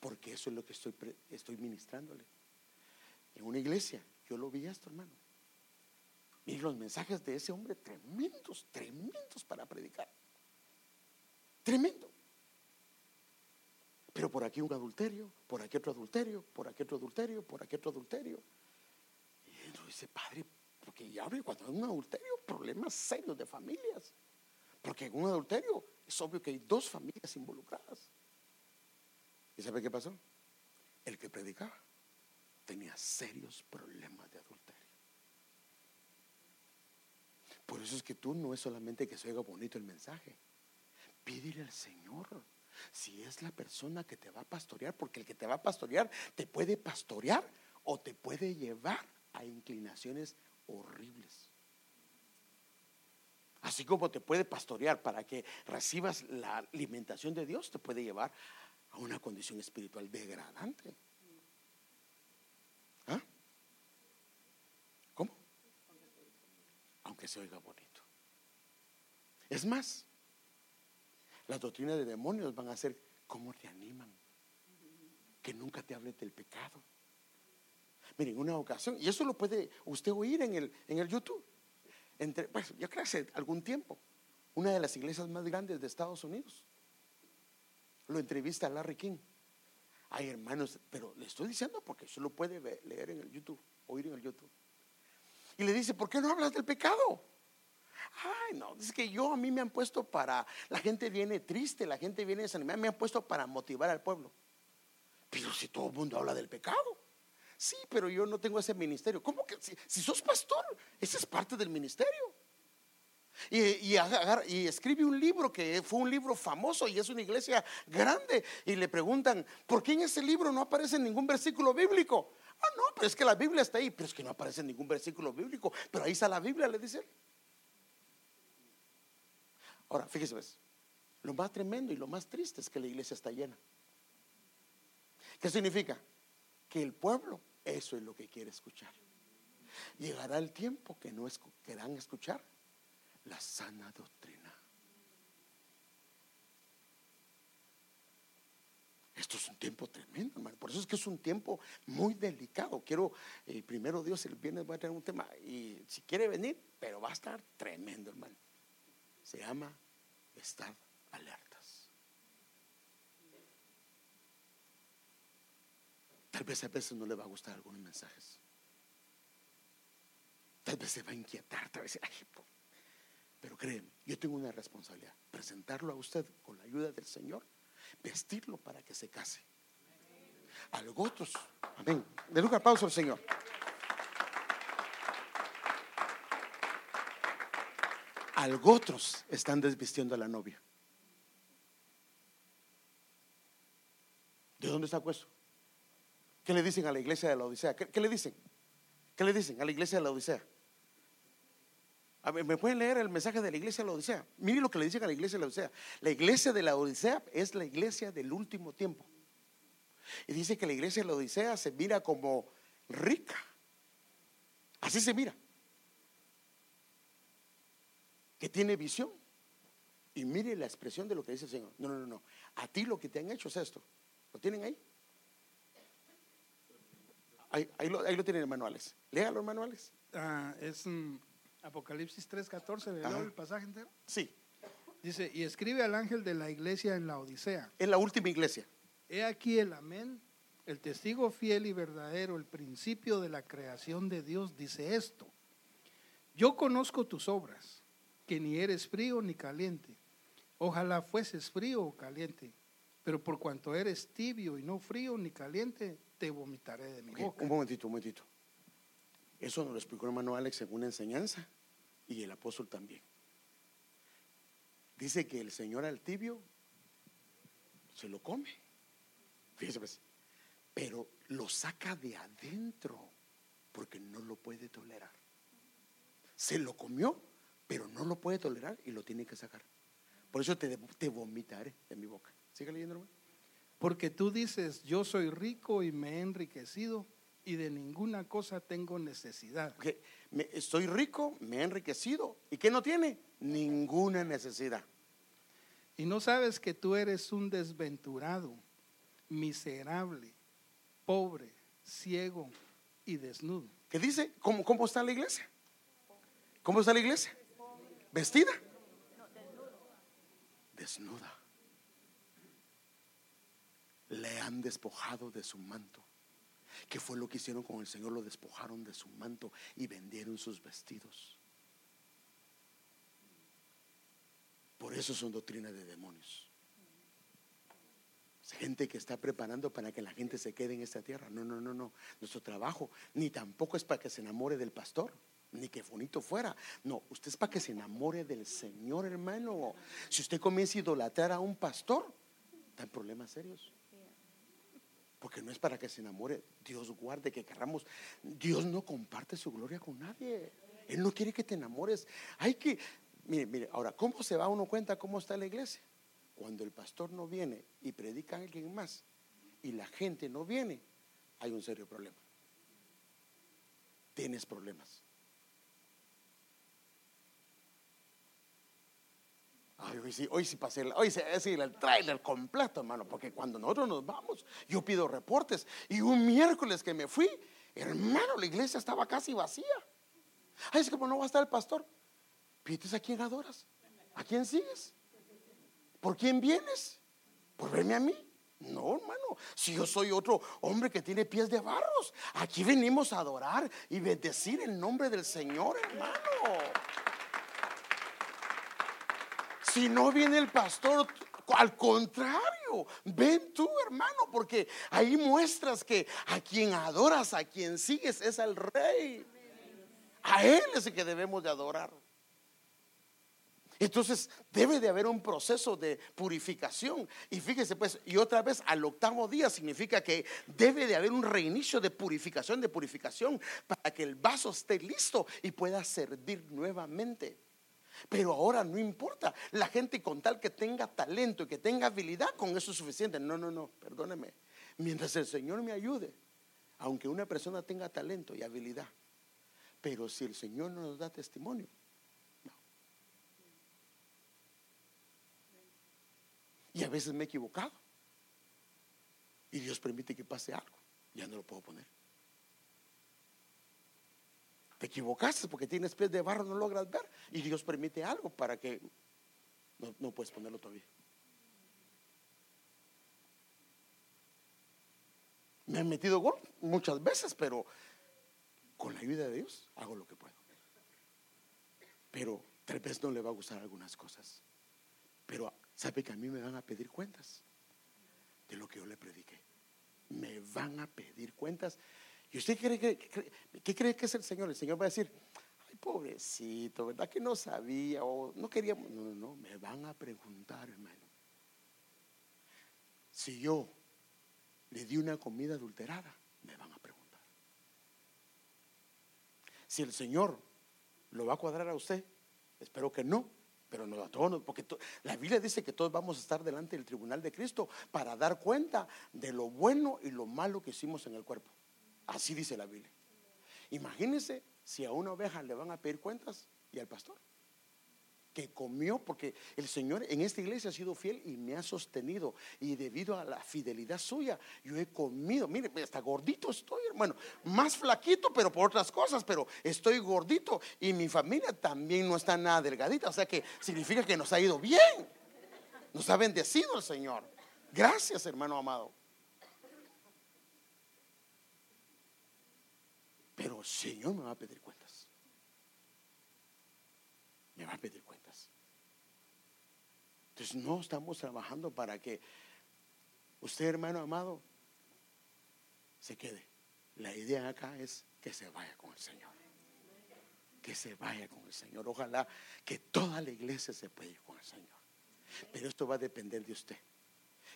porque eso es lo que estoy, estoy ministrándole. En una iglesia, yo lo vi esto, hermano. Y los mensajes de ese hombre tremendos, tremendos para predicar. Tremendo. Pero por aquí un adulterio, por aquí otro adulterio, por aquí otro adulterio, por aquí otro adulterio. Y él dice, padre, porque ya ve, cuando hay un adulterio, problemas serios de familias. Porque en un adulterio es obvio que hay dos familias involucradas. ¿Y sabe qué pasó? El que predicaba tenía serios problemas de adulterio. Por eso es que tú no es solamente que se oiga bonito el mensaje. Pídele al Señor si es la persona que te va a pastorear, porque el que te va a pastorear te puede pastorear o te puede llevar a inclinaciones horribles. Así como te puede pastorear para que recibas la alimentación de Dios, te puede llevar a una condición espiritual degradante. ¿Ah? ¿Cómo? Aunque se oiga bonito. Es más, las doctrinas de demonios van a ser cómo te animan, que nunca te hable del pecado. Miren, una ocasión, y eso lo puede usted oír en el, en el YouTube, entre, pues yo creo hace algún tiempo, una de las iglesias más grandes de Estados Unidos, lo entrevista a Larry King. Ay, hermanos, pero le estoy diciendo porque eso lo puede leer en el YouTube, oír en el YouTube. Y le dice, ¿por qué no hablas del pecado? Ay, no, es que yo a mí me han puesto para, la gente viene triste, la gente viene desanimada, me han puesto para motivar al pueblo. Pero si todo el mundo habla del pecado. Sí, pero yo no tengo ese ministerio. ¿Cómo que si, sos pastor? Ese es parte del ministerio. Y, y, escribe un libro que fue un libro famoso y es una iglesia grande. Y le preguntan, ¿por qué en ese libro no aparece ningún versículo bíblico? Ah, no, pero es que la Biblia está ahí, pero es que no aparece ningún versículo bíblico. Pero ahí está la Biblia, le dice Ahora, fíjese, ¿ves? lo más tremendo y lo más triste es que la iglesia está llena. ¿Qué significa? Que el pueblo, eso es lo que quiere escuchar. Llegará el tiempo que no querrán escuchar la sana doctrina. Esto es un tiempo tremendo, hermano. Por eso es que es un tiempo muy delicado. Quiero, eh, primero Dios, el viernes va a tener un tema. Y si quiere venir, pero va a estar tremendo, hermano. Se llama estar alertas. Tal vez a veces no le va a gustar algunos mensajes. Tal vez se va a inquietar, tal vez, ay, pero créeme, yo tengo una responsabilidad, presentarlo a usted con la ayuda del Señor, vestirlo para que se case. Algo otros, amén. De un pausa al Señor. Algo otros están desvistiendo a la novia. ¿De dónde está eso? ¿Qué le dicen a la iglesia de la Odisea? ¿Qué, ¿Qué, le dicen? ¿Qué le dicen a la iglesia de la Odisea? A ¿Me pueden leer el mensaje de la iglesia de la Odisea? Miren lo que le dicen a la iglesia de la Odisea. La iglesia de la Odisea es la iglesia del último tiempo. Y dice que la iglesia de la Odisea se mira como rica. Así se mira. Que tiene visión. Y mire la expresión de lo que dice el Señor. No, no, no, no. A ti lo que te han hecho es esto. ¿Lo tienen ahí? Ahí, lo, tienen en manuales. Lea los manuales. Ah, es Apocalipsis 3:14, ¿le el pasaje entero? Sí. Dice, y escribe al ángel de la iglesia en la Odisea. En la última iglesia. He aquí el amén, el testigo fiel y verdadero, el principio de la creación de Dios, dice esto. Yo conozco tus obras, que ni eres frío ni caliente. Ojalá fueses frío o caliente, pero por cuanto eres tibio y no frío ni caliente, te vomitaré de mi boca. Un momentito, un momentito. Eso nos lo explicó el hermano Alex en una enseñanza y el apóstol también. Dice que el Señor al tibio se lo come. Fíjese pues, pero lo saca de adentro porque no lo puede tolerar. Se lo comió, pero no lo puede tolerar y lo tiene que sacar. Por eso te, te vomitaré de mi boca. Sigue leyendo, hermano. Porque tú dices, yo soy rico y me he enriquecido y de ninguna cosa tengo necesidad. estoy rico, me he enriquecido. ¿Y qué no tiene? Ninguna necesidad. Y no sabes que tú eres un desventurado, miserable, pobre, ciego y desnudo. ¿Qué dice? ¿Cómo, cómo está la iglesia? ¿Cómo está la iglesia? ¿Vestida? Desnuda. Le han despojado de su manto ¿Qué fue lo que hicieron con el Señor? Lo despojaron de su manto y vendieron sus vestidos. Por eso son doctrinas de demonios. gente que está preparando para que la gente se quede en esta tierra. No, no, no, no. Nuestro trabajo ni tampoco es para que se enamore del pastor, ni que bonito fuera. No, usted es para que se enamore del Señor, hermano. Si usted comienza a idolatrar a un pastor, está problemas serios. Porque no es para que se enamore. Dios guarde que querramos. Dios no comparte su gloria con nadie. Él no quiere que te enamores. Hay que, mire, mire, ahora, ¿cómo se va uno cuenta cómo está la iglesia? Cuando el pastor no viene y predica a alguien más y la gente no viene, hay un serio problema. Tienes problemas. Ay, hoy sí, hoy sí pasé, hoy sí, sí, el trailer completo, hermano, porque cuando nosotros nos vamos, yo pido reportes. Y un miércoles que me fui, hermano, la iglesia estaba casi vacía. Ay, es como no va a estar el pastor. Pides a quién adoras, a quién sigues, por quién vienes, por verme a mí. No, hermano, si yo soy otro hombre que tiene pies de barros, aquí venimos a adorar y bendecir el nombre del Señor, hermano. Si no viene el pastor, al contrario, ven tú, hermano, porque ahí muestras que a quien adoras, a quien sigues, es al rey. A él es el que debemos de adorar. Entonces debe de haber un proceso de purificación. Y fíjese pues, y otra vez al octavo día significa que debe de haber un reinicio de purificación, de purificación, para que el vaso esté listo y pueda servir nuevamente. Pero ahora no importa, la gente con tal que tenga talento y que tenga habilidad, con eso es suficiente. No, no, no, perdóneme. Mientras el Señor me ayude, aunque una persona tenga talento y habilidad, pero si el Señor no nos da testimonio, no. Y a veces me he equivocado. Y Dios permite que pase algo. Ya no lo puedo poner. Te equivocaste porque tienes pies de barro, no logras ver. Y Dios permite algo para que no, no puedes ponerlo todavía. Me han metido gol muchas veces, pero con la ayuda de Dios hago lo que puedo. Pero tal vez no le va a gustar algunas cosas. Pero sabe que a mí me van a pedir cuentas de lo que yo le prediqué. Me van a pedir cuentas. ¿Y usted cree que, que- qué cree que es el Señor? El Señor va a decir, ay, pobrecito, ¿verdad que no sabía o no queríamos? No, no, no, me van a preguntar, hermano. Si yo le di una comida adulterada, me van a preguntar. Si el Señor lo va a cuadrar a usted, espero que no, pero no a todos, porque la Biblia dice que todos vamos a estar delante del tribunal de Cristo para dar cuenta de lo bueno y lo malo que hicimos en el cuerpo. Así dice la Biblia. Imagínense si a una oveja le van a pedir cuentas y al pastor que comió, porque el Señor en esta iglesia ha sido fiel y me ha sostenido. Y debido a la fidelidad suya, yo he comido. Mire, hasta gordito estoy, hermano. Más flaquito, pero por otras cosas, pero estoy gordito. Y mi familia también no está nada delgadita. O sea que significa que nos ha ido bien. Nos ha bendecido el Señor. Gracias, hermano amado. Pero el Señor me va a pedir cuentas. Me va a pedir cuentas. Entonces no estamos trabajando para que usted, hermano amado, se quede. La idea acá es que se vaya con el Señor. Que se vaya con el Señor. Ojalá que toda la iglesia se pueda con el Señor. Pero esto va a depender de usted.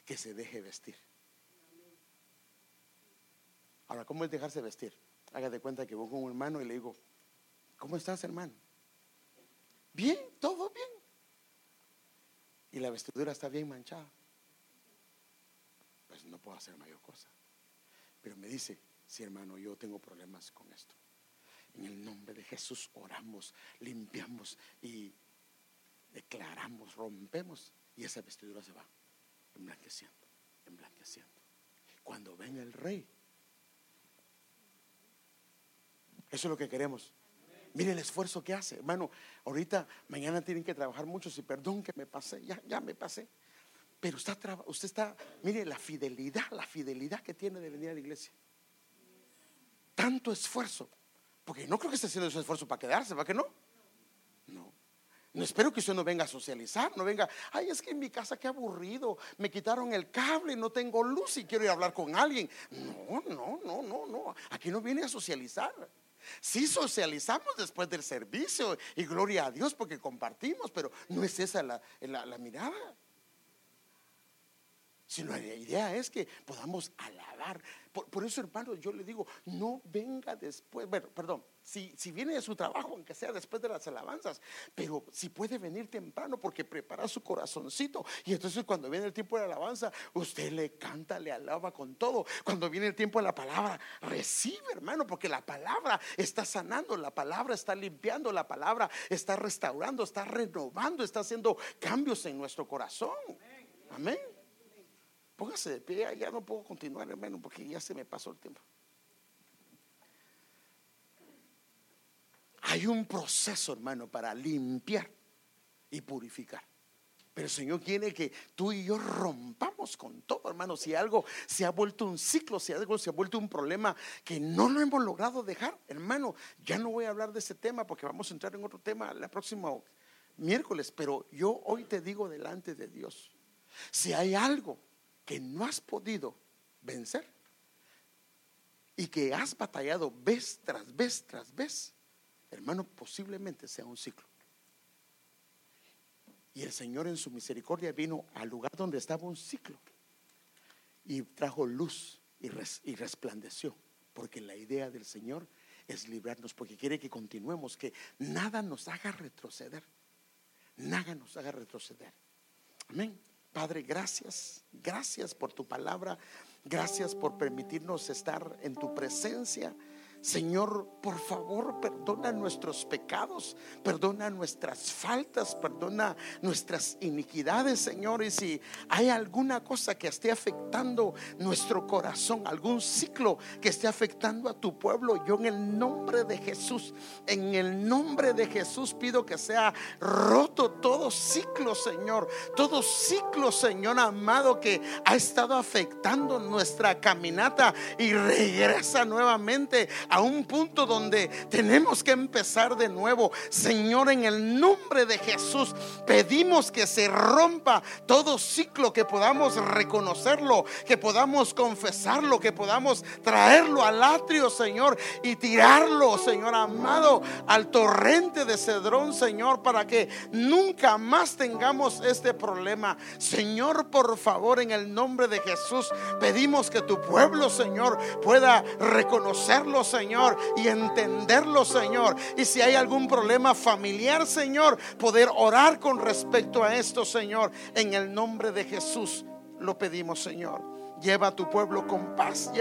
Que se deje vestir. Ahora, ¿cómo es dejarse vestir? Haga de cuenta que voy con un hermano y le digo, ¿cómo estás, hermano? Bien, todo bien. Y la vestidura está bien manchada. Pues no puedo hacer mayor cosa. Pero me dice, sí, hermano, yo tengo problemas con esto. En el nombre de Jesús oramos, limpiamos y declaramos, rompemos. Y esa vestidura se va emblanqueciendo, emblanqueciendo. Cuando venga el rey, eso es lo que queremos. Mire el esfuerzo que hace, hermano. Ahorita, mañana tienen que trabajar muchos y perdón que me pasé, ya, ya me pasé. Pero está, usted está, mire la fidelidad, la fidelidad que tiene de venir a la iglesia. Tanto esfuerzo, porque no creo que esté haciendo ese esfuerzo para quedarse, ¿va que no? No. No espero que usted no venga a socializar, no venga, ay, es que en mi casa qué aburrido, me quitaron el cable, no tengo luz y quiero ir a hablar con alguien. No, no, no, no, no. Aquí no viene a socializar. Sí socializamos después del servicio y gloria a Dios porque compartimos, pero no es esa la, la- la mirada. Sino la idea es que podamos alabar. Por, por eso, hermano, yo le digo, no venga después, bueno, perdón, si, si viene de su trabajo, aunque sea después de las alabanzas, pero si puede venir temprano porque prepara su corazoncito. Y entonces cuando viene el tiempo de la alabanza, usted le canta, le alaba con todo. Cuando viene el tiempo de la palabra, recibe, hermano, porque la palabra está sanando, la palabra está limpiando, la palabra está restaurando, está renovando, está haciendo cambios en nuestro corazón. Amén. Póngase de pie, ya no puedo continuar, hermano, porque ya se me pasó el tiempo. Hay un proceso, hermano, para limpiar y purificar. Pero el Señor quiere que tú y yo rompamos con todo, hermano. Si algo se ha vuelto un ciclo, si algo se ha vuelto un problema que no lo hemos logrado dejar, hermano, ya no voy a hablar de ese tema porque vamos a entrar en otro tema la próxima miércoles. Pero yo hoy te digo delante de Dios, si hay algo que no has podido vencer y que has batallado vez tras vez tras vez, hermano, posiblemente sea un ciclo. Y el Señor en su misericordia vino al lugar donde estaba un ciclo y trajo luz y, y resplandeció, porque la idea del Señor es librarnos, porque quiere que continuemos, que nada nos haga retroceder, nada nos haga retroceder. Amén. Padre, gracias, gracias por tu palabra, gracias por permitirnos estar en tu presencia. Señor, por favor, perdona nuestros pecados, perdona nuestras faltas, perdona nuestras iniquidades, Señor. Y si hay alguna cosa que esté afectando nuestro corazón, algún ciclo que esté afectando a tu pueblo, yo en el nombre de Jesús, en el nombre de Jesús pido que sea roto todo ciclo, Señor. Todo ciclo, Señor amado, que ha estado afectando nuestra caminata y regresa nuevamente a un punto donde tenemos que empezar de nuevo. Señor, en el nombre de Jesús, pedimos que se rompa todo ciclo, que podamos reconocerlo, que podamos confesarlo, que podamos traerlo al atrio, Señor, y tirarlo, Señor amado, al torrente de Cedrón, Señor, para que nunca más tengamos este problema. Señor, por favor, en el nombre de Jesús, pedimos que tu pueblo, Señor, pueda reconocerlo, Señor Señor, y entenderlo, Señor. Y si hay algún problema familiar, Señor, poder orar con respecto a esto, Señor. En el nombre de Jesús lo pedimos, Señor. Lleva a tu pueblo con paz.